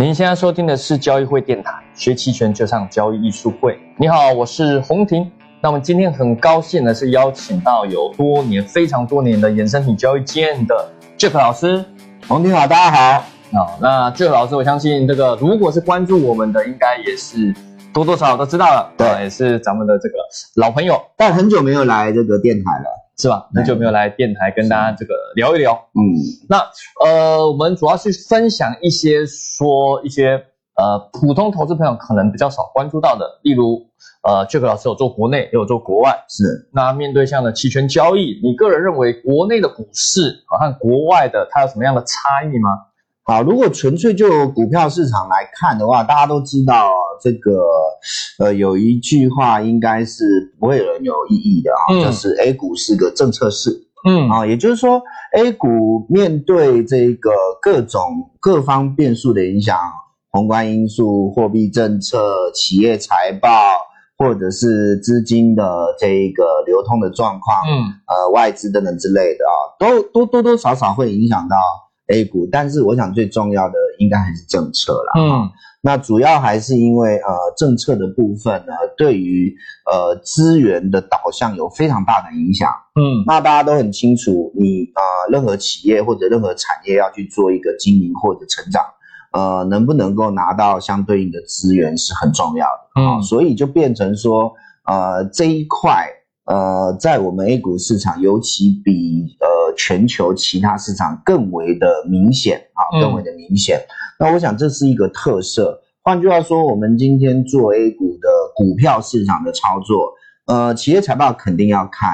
您现在收听的是交易会电台，学期权就上交易艺术会。你好，我是洪婷。那我们今天很高兴的是邀请到有多年、非常多年的衍生品交易经验的 Jack 老师。洪婷好，大家好。好，那 Jack 老师，我相信这个如果是关注我们的，应该也是多多少少都知道了，对也是咱们的这个老朋友，但很久没有来这个电台了。是吧？很久没有来电台跟大家这个聊一聊。嗯，那呃，我们主要是分享一些说一些呃普通投资朋友可能比较少关注到的，例如呃，Jack 老师有做国内，也有做国外。是。那面对这样的期权交易，你个人认为国内的股市啊和国外的它有什么样的差异吗？好，如果纯粹就股票市场来看的话，大家都知道这个呃有一句话应该是不会有人有异议的啊，嗯。就是 A 股是个政策市。嗯。啊，也就是说，A 股面对这个各种各方变数的影响，宏观因素、货币政策、企业财报，或者是资金的这个流通的状况，嗯。呃，外资等等之类的啊，都都多多少少会影响到 A 股。但是我想最重要的应该还是政策啦。嗯那主要还是因为呃政策的部分呢，对于呃资源的导向有非常大的影响。嗯那大家都很清楚，你呃任何企业或者任何产业要去做一个经营或者成长，呃能不能够拿到相对应的资源是很重要的。嗯所以就变成说，呃这一块呃在我们 A 股市场，尤其比呃全球其他市场更为的明显啊，嗯更为的明显。那我想这是一个特色。换句话说，我们今天做 A 股的股票市场的操作，呃，企业财报肯定要看，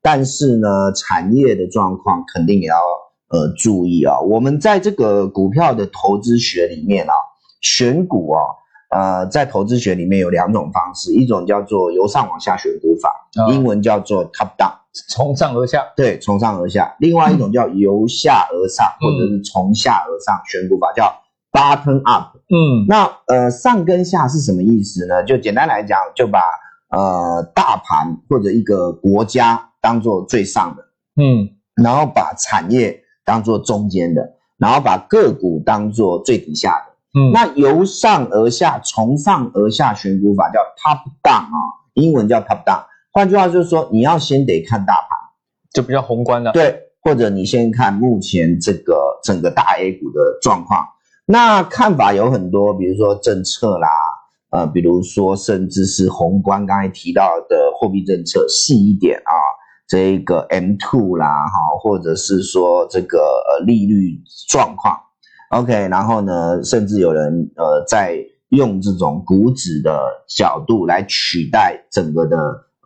但是呢，产业的状况肯定也要呃注意啊。我们在这个股票的投资学里面啊，选股啊，呃，在投资学里面有两种方式，一种叫做由上往下选股法，啊英文叫做 top down，从上而下。对，从上而下；另外一种叫由下而上，嗯或者是从下而上选股法，叫 bottom up。嗯那呃，上跟下是什么意思呢？就简单来讲，就把呃大盘或者一个国家当做最上的，嗯然后把产业当做中间的，然后把个股当做最底下的。嗯那由上而下，从上而下选股法叫 top down 啊，英文叫 top down。换句话就是说，你要先得看大盘，就比较宏观的。对，或者你先看目前这个整个大 A 股的状况。那看法有很多，比如说政策啦，呃，比如说甚至是宏观，刚才提到的货币政策细一点啊，这个 M two 啦，哈，或者是说这个呃利率状况，OK，然后呢，甚至有人呃在用这种股指的角度来取代整个的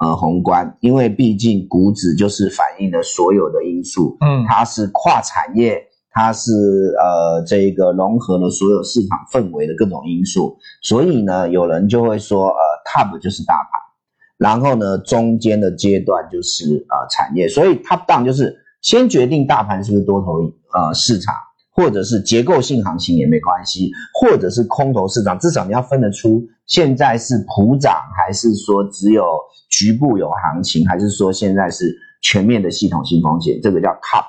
呃宏观，因为毕竟股指就是反映了所有的因素，嗯它是跨产业，它是呃这个融合了所有市场氛围的各种因素，所以呢，有人就会说，呃，top 就是大盘，然后呢，中间的阶段就是呃产业，所以 top down 就是先决定大盘是不是多头呃市场，或者是结构性行情也没关系，或者是空头市场，至少你要分得出现在是普涨，还是说只有局部有行情，还是说现在是全面的系统性风险，这个叫 top。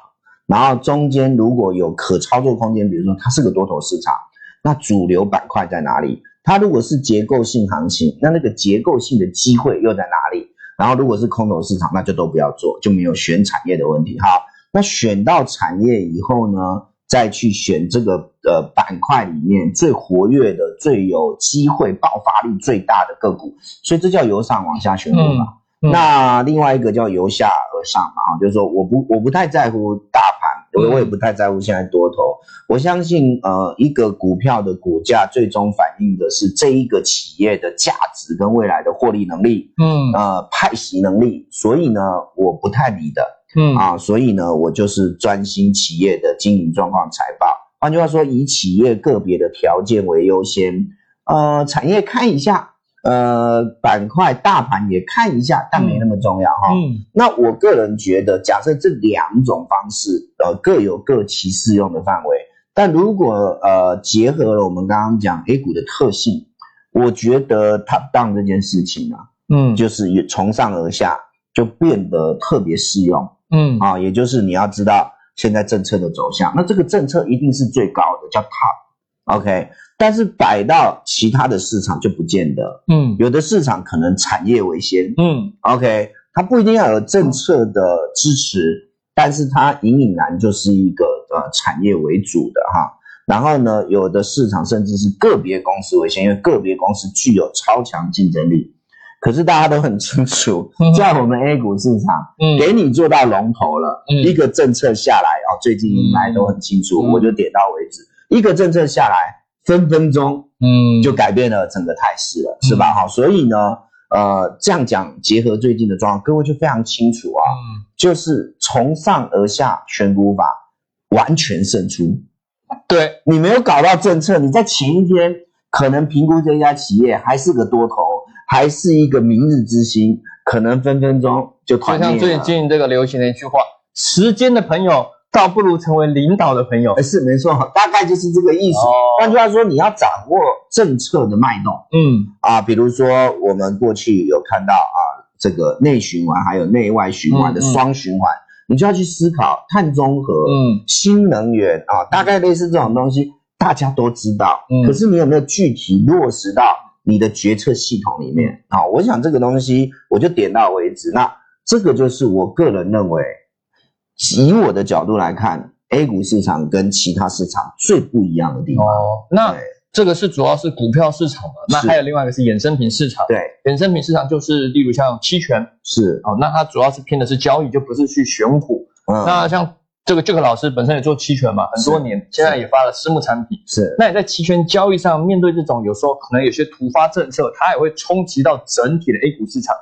然后中间如果有可操作空间，比如说它是个多头市场，那主流板块在哪里？它如果是结构性行情，那那个结构性的机会又在哪里？然后如果是空头市场，那就都不要做，就没有选产业的问题。好，那选到产业以后呢，再去选这个呃板块里面最活跃的、最有机会爆发力最大的个股，所以这叫由上往下选股嘛。嗯那另外一个叫由下而上嘛，啊，就是说我不我不太在乎大盘，我我也不太在乎现在多头。我相信呃一个股票的股价最终反映的是这一个企业的价值跟未来的获利能力，嗯呃派息能力。所以呢，我不太理的嗯啊，所以呢，我就是专心企业的经营状况财报。换句话说，以企业个别的条件为优先，呃，产业看一下。呃，板块、大盘也看一下，但没那么重要哈。嗯那我个人觉得，假设这两种方式，呃，各有各其适用的范围，但如果呃结合了我们刚刚讲 A 股的特性，我觉得 top down 这件事情啊，嗯就是从上而下就变得特别适用嗯啊，也就是你要知道现在政策的走向，那这个政策一定是最高的，叫 top。OK，但是摆到其他的市场就不见得，嗯有的市场可能产业为先嗯，OK，它不一定要有政策的支持，但是它隐隐然就是一个呃产业为主的哈。然后呢，有的市场甚至是个别公司为先，因为个别公司具有超强竞争力。可是大家都很清楚嗯，在我们 A 股市场，嗯。给你做到龙头了，嗯。一个政策下来哦，最近以来都很清楚，嗯。我就点到为止。一个政策下来，分分钟嗯。就改变了整个态势了，是吧？哈、所以呢，呃，这样讲，结合最近的状况，各位就非常清楚啊，嗯。就是从上而下选股法完全胜出。对，你没有搞到政策，你在前一天可能评估这家企业还是个多头，还是一个明日之星，可能分分钟就就像团灭了。最近这个流行的一句话：“时间的朋友，倒不如成为领导的朋友。呃是没错，大概就是这个意思。哦换句话说，你要掌握政策的脉动。”嗯啊，比如说我们过去有看到啊，这个内循环还有内外循环的双循环，你就要去思考碳中和、嗯新能源啊，大概类似这种东西，大家都知道，嗯可是你有没有具体落实到你的决策系统里面啊？我想这个东西我就点到为止。那这个就是我个人认为，以我的角度来看，A 股市场跟其他市场最不一样的地方。哦，那这个是主要是股票市场嘛？那还有另外一个是衍生品市场。对，衍生品市场就是例如像期权是，哦，那它主要是偏的是交易，就不是去选股。嗯，那像这个这个老师本身也做期权嘛，很多年，现在也发了私募产品。是。那你在期权交易上面对这种有时候可能有些突发政策，它也会冲击到整体的 A 股市场。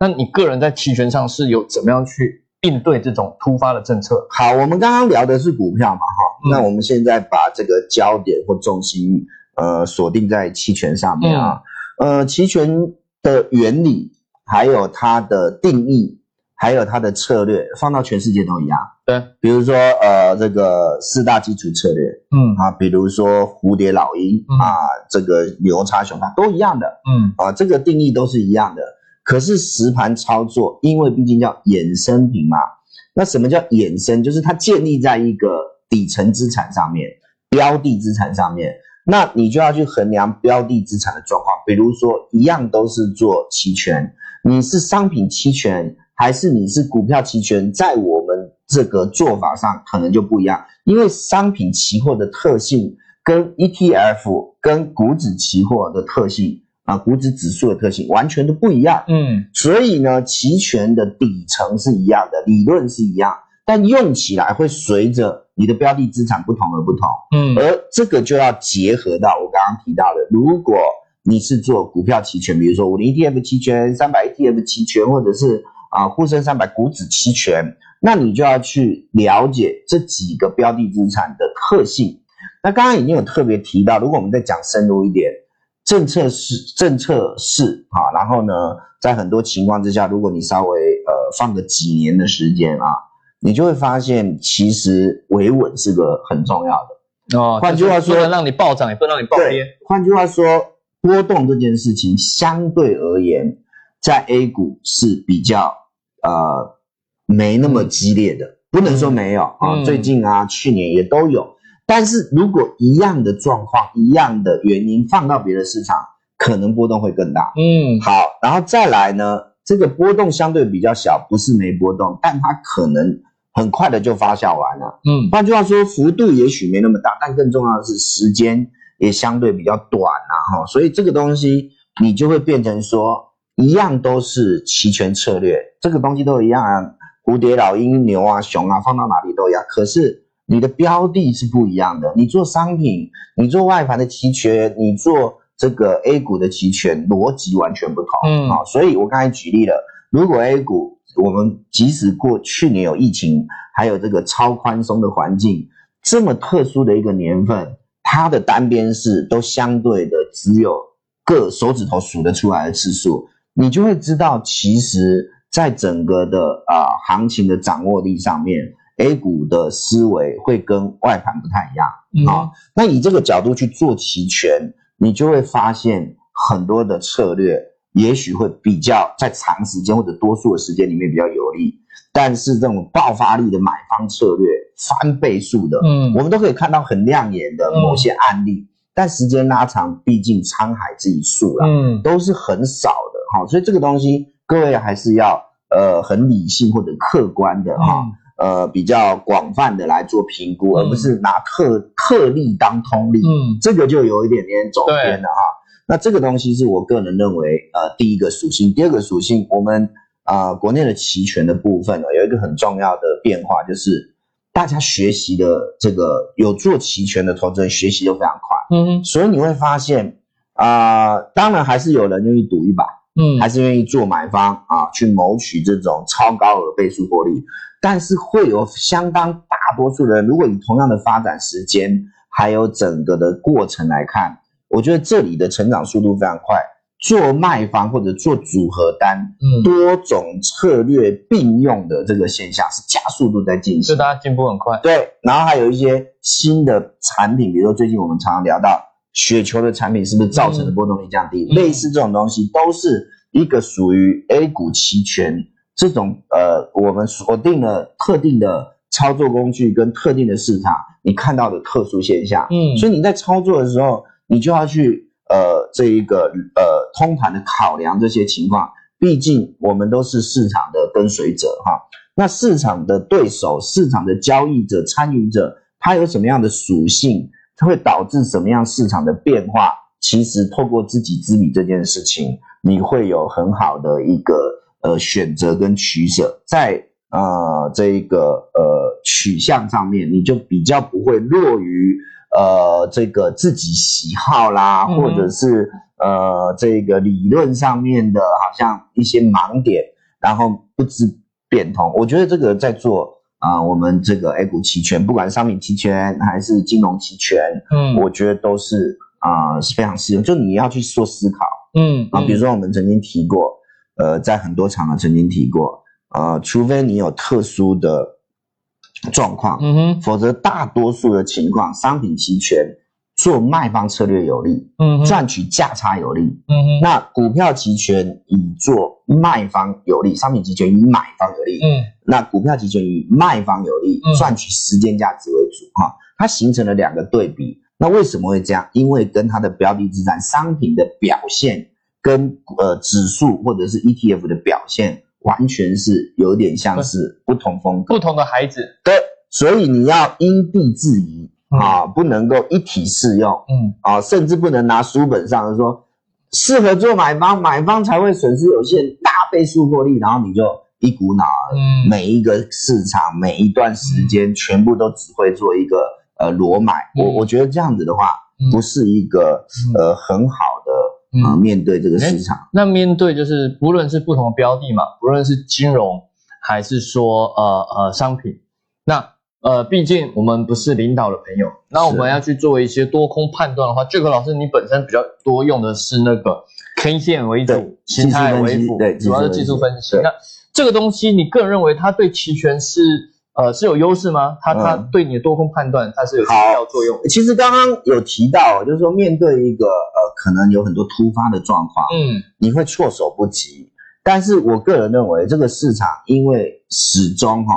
那你个人在期权上是有怎么样去应对这种突发的政策？好，我们刚刚聊的是股票嘛，哈、嗯那我们现在把这个焦点或重心，呃，锁定在期权上面啊。呃，期权的原理，还有它的定义，还有它的策略，放到全世界都一样。对，比如说，呃，这个四大基础策略嗯啊，比如说蝴蝶老鹰、嗯啊，这个牛叉熊叉都一样的嗯啊，这个定义都是一样的。可是实盘操作，因为毕竟叫衍生品嘛，那什么叫衍生？就是它建立在一个底层资产上面，标的资产上面，那你就要去衡量标的资产的状况。比如说，一样都是做期权，你是商品期权还是你是股票期权，在我们这个做法上可能就不一样，因为商品期货的特性跟 ETF 跟股指期货的特性啊，股指指数的特性完全都不一样。嗯所以呢，期权的底层是一样的，理论是一样，但用起来会随着你的标的资产不同而不同。嗯而这个就要结合到我刚刚提到的，如果你是做股票期权，比如说五零 ETF 期权、三百 ETF 期权，或者是啊沪深三百股指期权，那你就要去了解这几个标的资产的特性。那刚刚已经有特别提到，如果我们再讲深入一点，政策是政策是啊，然后呢，在很多情况之下，如果你稍微呃放个几年的时间啊，你就会发现其实维稳是个很重要的。哦，换句话说让你暴涨，也不能让你暴跌。换句话说，波动这件事情相对而言，在 A 股是比较呃没那么激烈的，不能说没有啊，嗯最近啊、去年也都有。但是如果一样的状况、一样的原因放到别的市场，可能波动会更大。嗯好，然后再来呢，这个波动相对比较小，不是没波动，但它可能很快的就发酵完了。嗯换句话说，幅度也许没那么大，但更重要的是时间也相对比较短啊、哈，所以这个东西你就会变成说，一样都是期权策略，这个东西都一样啊，蝴蝶、老鹰、牛啊、熊啊，放到哪里都一样，可是你的标的是不一样的，你做商品，你做外盘的期权，你做这个 A 股的期权，逻辑完全不同，嗯。啊，所以我刚才举例了，如果 A 股我们即使过去年有疫情，还有这个超宽松的环境，这么特殊的一个年份，它的单边市都相对的只有各手指头数得出来的次数，你就会知道，其实在整个的啊、行情的掌握力上面，A 股的思维会跟外盘不太一样。嗯。啊。那以这个角度去做期权，你就会发现很多的策略，也许会比较在长时间或者多数的时间里面比较有利，但是这种爆发力的买方策略翻倍数的，嗯。我们都可以看到很亮眼的某些案例，但时间拉长，毕竟沧海这一粟啦，嗯。都是很少的哈，所以这个东西各位还是要呃很理性或者客观的哈。嗯呃，比较广泛的来做评估，嗯而不是拿特特例当通例，嗯这个就有一点点走偏了哈。那这个东西是我个人认为，呃，第一个属性，第二个属性，我们啊、呃国内的期权的部分呢，有一个很重要的变化，就是大家学习的这个有做期权的投资人学习都非常快，嗯所以你会发现啊、当然还是有人愿意赌一把，嗯还是愿意做买方啊，去谋取这种超高额倍数获利，但是会有相当大多数人，如果以同样的发展时间，还有整个的过程来看，我觉得这里的成长速度非常快。做卖方或者做组合单，嗯，多种策略并用的这个现象是加速度在进行。是大家进步很快。对，然后还有一些新的产品，比如说最近我们常常聊到雪球的产品，是不是造成的波动率降低？嗯类似这种东西，都是一个属于 A 股期权这种呃，我们锁定了特定的操作工具跟特定的市场，你看到的特殊现象。嗯，所以你在操作的时候，你就要去呃这一个呃通盘的考量这些情况。毕竟我们都是市场的跟随者哈，那市场的对手、市场的交易者、参与者，他有什么样的属性，它会导致什么样市场的变化？其实透过知己知彼这件事情，你会有很好的一个呃选择跟取舍，在呃这一个呃取向上面，你就比较不会落于呃这个自己喜好啦，嗯或者是呃这个理论上面的，好像一些盲点，然后不知变通。我觉得这个在做啊、我们这个 A 股期权，不管是商品期权还是金融期权，嗯我觉得都是啊、是非常适用。就你要去做思考嗯啊，比如说我们曾经提过，呃，在很多场合曾经提过，呃，除非你有特殊的状况，嗯哼否则大多数的情况，商品期权做卖方策略有利，嗯哼赚取价差有利。嗯哼那股票期权以做卖方有利，商品期权以买方有利。嗯那股票期权以卖方有利嗯，赚取时间价值为主哈、它形成了两个对比。那为什么会这样？因为跟它的标的资产商品的表现，跟呃指数或者是 ETF 的表现，完全是有点像是不同风格。不同的孩子。对，所以你要因地制宜啊，不能够一体适用嗯啊，甚至不能拿书本上的说适合做买方，买方才会损失有限，大倍数获利，然后你就一股脑儿嗯。每一个市场每一段时间全部都只会做一个呃裸买，嗯。我我觉得这样子的话嗯。不是一个呃很好的面对这个市场。那面对就是不论是不同的标的嘛，不论是金融还是说呃呃商品，那呃毕竟我们不是领导的朋友，那我们要去做一些多空判断的话，这个老师你本身比较多用的是那个 K 线为主对，形态为辅，对主要是技术分析。那这个东西，你个人认为它对期权是呃是有优势吗？它它嗯对你的多空判断它是有起好到作用？其实刚刚有提到，就是说面对一个呃可能有很多突发的状况，嗯你会措手不及。但是我个人认为，这个市场因为始终哈，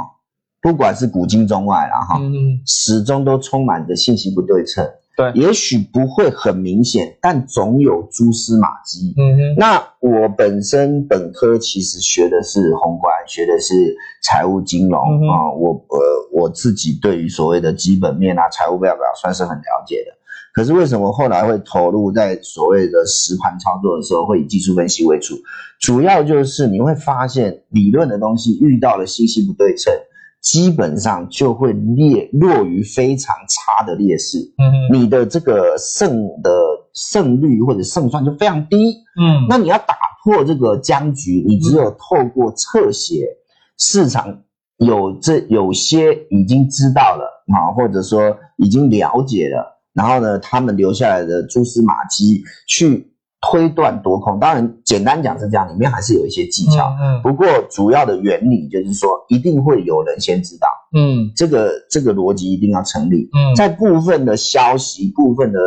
不管是古今中外啦哈，嗯始终都充满着信息不对称。对也许不会很明显，但总有蛛丝马迹。嗯哼那我本身本科其实学的是宏观，学的是财务金融啊、我呃我自己对于所谓的基本面啊、财务报表算是很了解的。可是为什么后来会投入在所谓的实盘操作的时候，会以技术分析为主？主要就是你会发现理论的东西遇到了信息不对称，基本上就会劣落于非常差的劣势。嗯你的这个胜的胜率或者胜算就非常低。嗯那你要打破这个僵局，你只有透过侧写市场有这有些已经知道了啊，或者说已经了解了，然后呢，他们留下来的蛛丝马迹去推断多空。当然，简单讲是这样，里面还是有一些技巧。嗯不过主要的原理就是说，一定会有人先知道，嗯这个这个逻辑一定要成立。嗯在部分的消息、部分的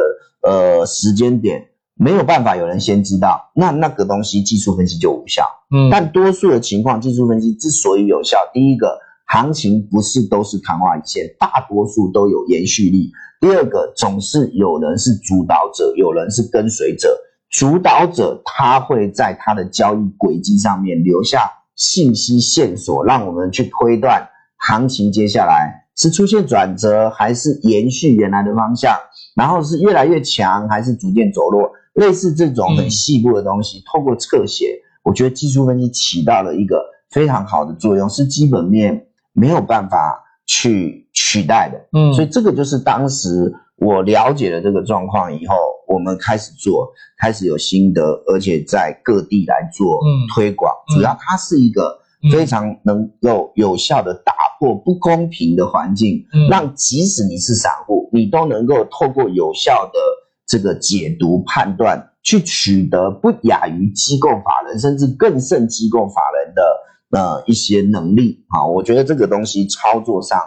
呃时间点，没有办法有人先知道，那那个东西技术分析就无效。嗯但多数的情况，技术分析之所以有效，第一个行情不是都是昙花一现，大多数都有延续力。第二个，总是有人是主导者，有人是跟随者。主导者他会在他的交易轨迹上面留下信息线索，让我们去推断行情接下来是出现转折，还是延续原来的方向，然后是越来越强，还是逐渐走弱。类似这种很细部的东西，透过侧写，我觉得技术分析起到了一个非常好的作用，是基本面没有办法去取代的。嗯，所以这个就是当时。我了解了这个状况以后，我们开始做，开始有心得，而且在各地来做推广。主要它是一个非常能够有效的打破不公平的环境，让即使你是散户，你都能够透过有效的这个解读判断，去取得不亚于机构法人，甚至更胜机构法人的呃一些能力。啊，我觉得这个东西操作上。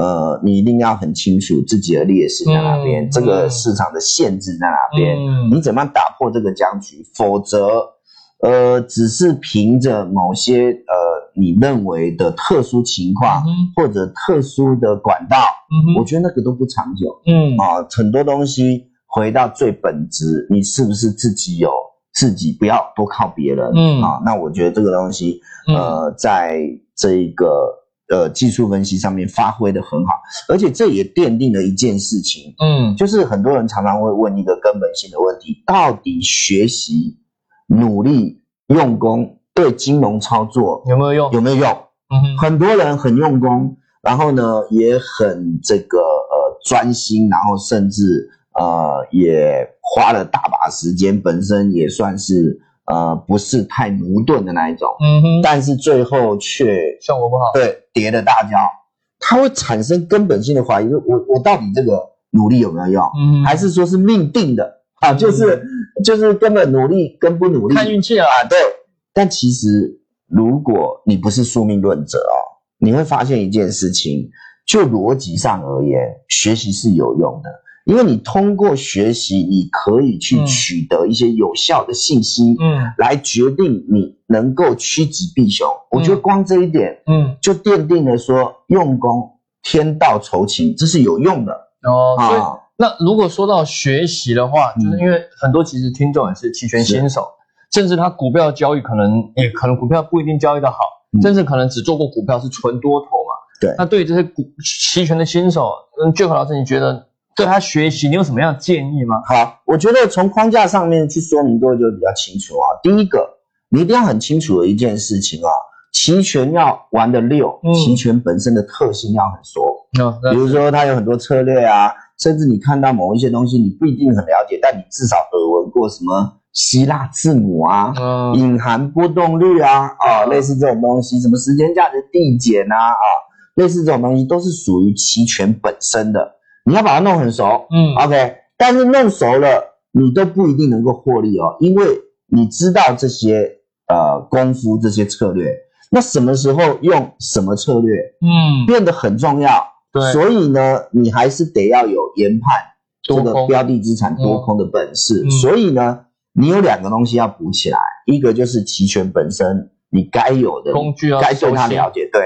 呃，你一定要很清楚自己的劣势在哪边，这个市场的限制在哪边，你怎么样打破这个僵局？否则，呃，只是凭着某些呃你认为的特殊情况或者特殊的管道，我觉得那个都不长久。嗯啊，很多东西回到最本质，你是不是自己有自己，不要多靠别人。嗯啊，那我觉得这个东西，呃，在这一个。呃，技术分析上面发挥的很好，而且这也奠定了一件事情，嗯，就是很多人常常会问一个根本性的问题：到底学习、努力、用功对金融操作有没有用？有没有用？嗯，很多人很用功，然后呢也很这个呃专心，然后甚至呃也花了大把时间，本身也算是。呃，不是太驽钝的那一种，嗯哼，但是最后却效果不好，对，跌了大跤，它会产生根本性的怀疑，我我到底这个努力有没有用，嗯，还是说是命定的啊？就是就是根本努力跟不努力看运气啊，对。但其实如果你不是宿命论者哦，你会发现一件事情，就逻辑上而言，学习是有用的。因为你通过学习，你可以去取得一些有效的信息，嗯，来决定你能够趋吉避凶。我觉得光这一点，嗯，就奠定了说用功天道酬勤，这是有用的哦。所以，那如果说到学习的话，就是因为很多其实听众也是期权新手，甚至他股票交易可能也可能股票不一定交易的好，甚至可能只做过股票是纯多头嘛。对。那对于这些股期权的新手，嗯，俊和老师，你觉得？对他学习，你有什么样的建议吗？好，我觉得从框架上面去说明，各位就比较清楚啊。第一个，你一定要很清楚的一件事情啊，期权要玩的溜，期权本身的特性要很熟。嗯，比如说它有很多策略啊，甚至你看到某一些东西，你不一定很了解，但你至少耳闻过什么希腊字母啊，隐含波动率啊，啊，类似这种东西，什么时间价值递减啊，啊，类似这种东西都是属于期权本身的。你要把它弄很熟，嗯，OK，但是弄熟了，你都不一定能够获利哦，因为你知道这些呃功夫、这些策略，那什么时候用什么策略，嗯，变得很重要。对，所以呢，你还是得要有研判这个标的资产多空的本事。所以呢，你有两个东西要补起来，一个就是期权本身你该有的工具，该对它了解，对。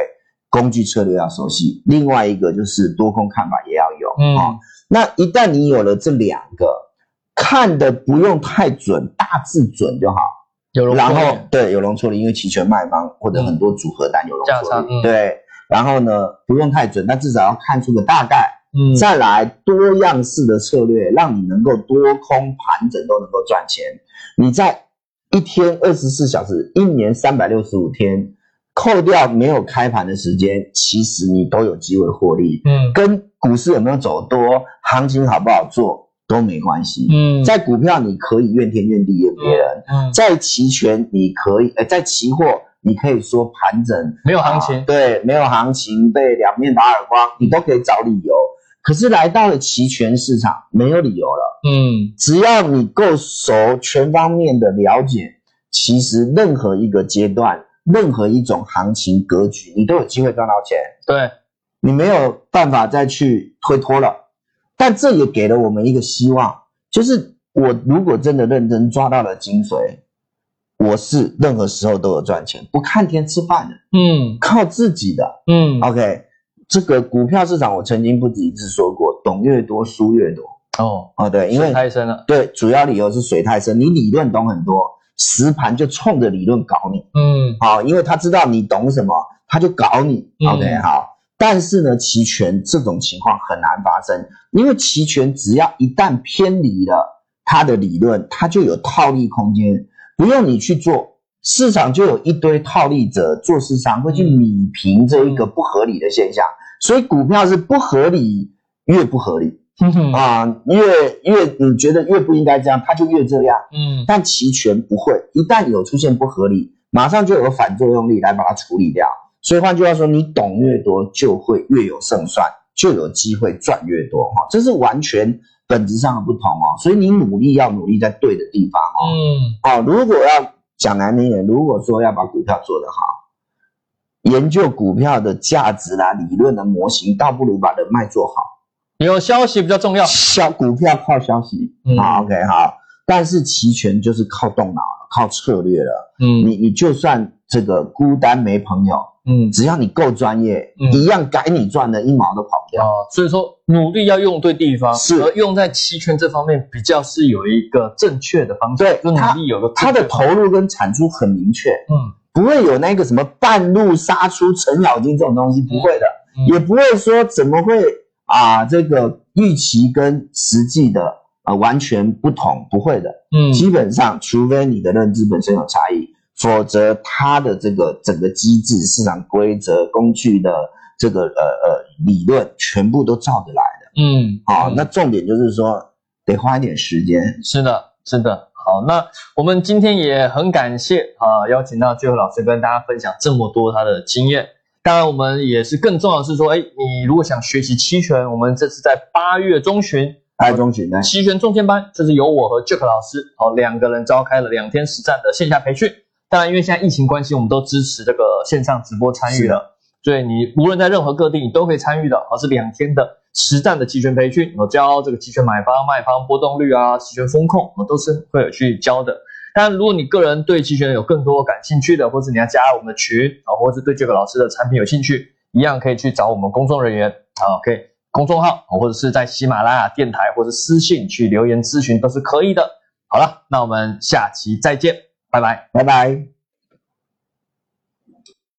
工具策略要熟悉，另外一个就是多空看法也要有啊。那一旦你有了这两个，看的不用太准，大致准就好。有然后对有容错率，因为期权卖方或者很多组合单有容错率。对，然后呢不用太准，但至少要看出个大概。嗯，再来多样式的策略，让你能够多空盘整都能够赚钱。你在一天二十四小时，一年三百六十五天。扣掉没有开盘的时间，其实你都有机会获利。嗯，跟股市有没有走多，行情好不好做都没关系。嗯，在股票你可以怨天怨地怨别人。嗯，在期权你可以，呃，在期货你可以说盘整没有行情，对，没有行情被两面打耳光，你都可以找理由。可是来到了期权市场，没有理由了。嗯，只要你够熟，全方面的了解，其实任何一个阶段。任何一种行情格局，你都有机会赚到钱。对，你没有办法再去推脱了。但这也给了我们一个希望，就是我如果真的认真抓到了精髓，我是任何时候都有赚钱，不看天吃饭的，嗯靠自己的。嗯 OK，这个股票市场我曾经不止一次说过，懂越多输越多。哦，哦，对，因水为太深了，对，主要理由是水太深，你理论懂很多，实盘就冲着理论搞你。嗯。好，因为他知道你懂什么，他就搞你。嗯。OK，好。但是呢，期权这种情况很难发生，因为期权只要一旦偏离了它的理论，它就有套利空间，不用你去做，市场就有一堆套利者、做市商会去米平这一个不合理的现象，所以股票是不合理越不合理哼哼啊，越越你觉得越不应该这样，他就越这样。嗯但期权不会，一旦有出现不合理，马上就有反作用力来把它处理掉。所以换句话说，你懂越多，就会越有胜算，就有机会赚越多哈。这是完全本质上的不同哦。所以你努力要努力在对的地方哦。嗯哦，如果要讲难听点，如果说要把股票做得好，研究股票的价值啦、理论的模型，倒不如把人脉做好。有消息比较重要，消股票靠消息。嗯。啊，OK 好，但是期权就是靠动脑了，靠策略了。嗯。你你就算这个孤单没朋友，嗯。只要你够专业，嗯。一样该你赚的一毛都跑不掉。哦，所以说努力要用对地方，是。而用在期权这方面比较是有一个正确的方向，对就努力有个它的投入跟产出很明确，嗯。不会有那个什么半路杀出程咬金这种东西，不会的，嗯。也不会说怎么会啊这个预期跟实际的啊完全不同，不会的。嗯基本上，除非你的认知本身有差异，否则它的这个整个机制、市场规则、工具的这个呃呃理论，全部都照着来的。嗯好、嗯那重点就是说，得花一点时间。是的，是的。好，那我们今天也很感谢啊，邀请到最后老师跟大家分享这么多他的经验。当然，我们也是更重要的是说，哎，你如果想学习期权，我们这次在八月中旬八月中旬呢，期权中间班，就是由我和 Jack 老师好两个人召开了两天实战的线下培训。当然，因为现在疫情关系，我们都支持这个线上直播参与了，所以你无论在任何各地，你都可以参与的。而，是两天的实战的期权培训，我教这个期权买方、卖方、波动率啊、期权风控，我都是会有去教的。但，如果你个人对期权有更多感兴趣的，或者你要加入我们的群啊，或者对这个老师的产品有兴趣，一样可以去找我们工作人员啊，可以公众号，或者是在喜马拉雅电台或者私信去留言咨询都是可以的。好了，那我们下期再见，拜拜。拜拜。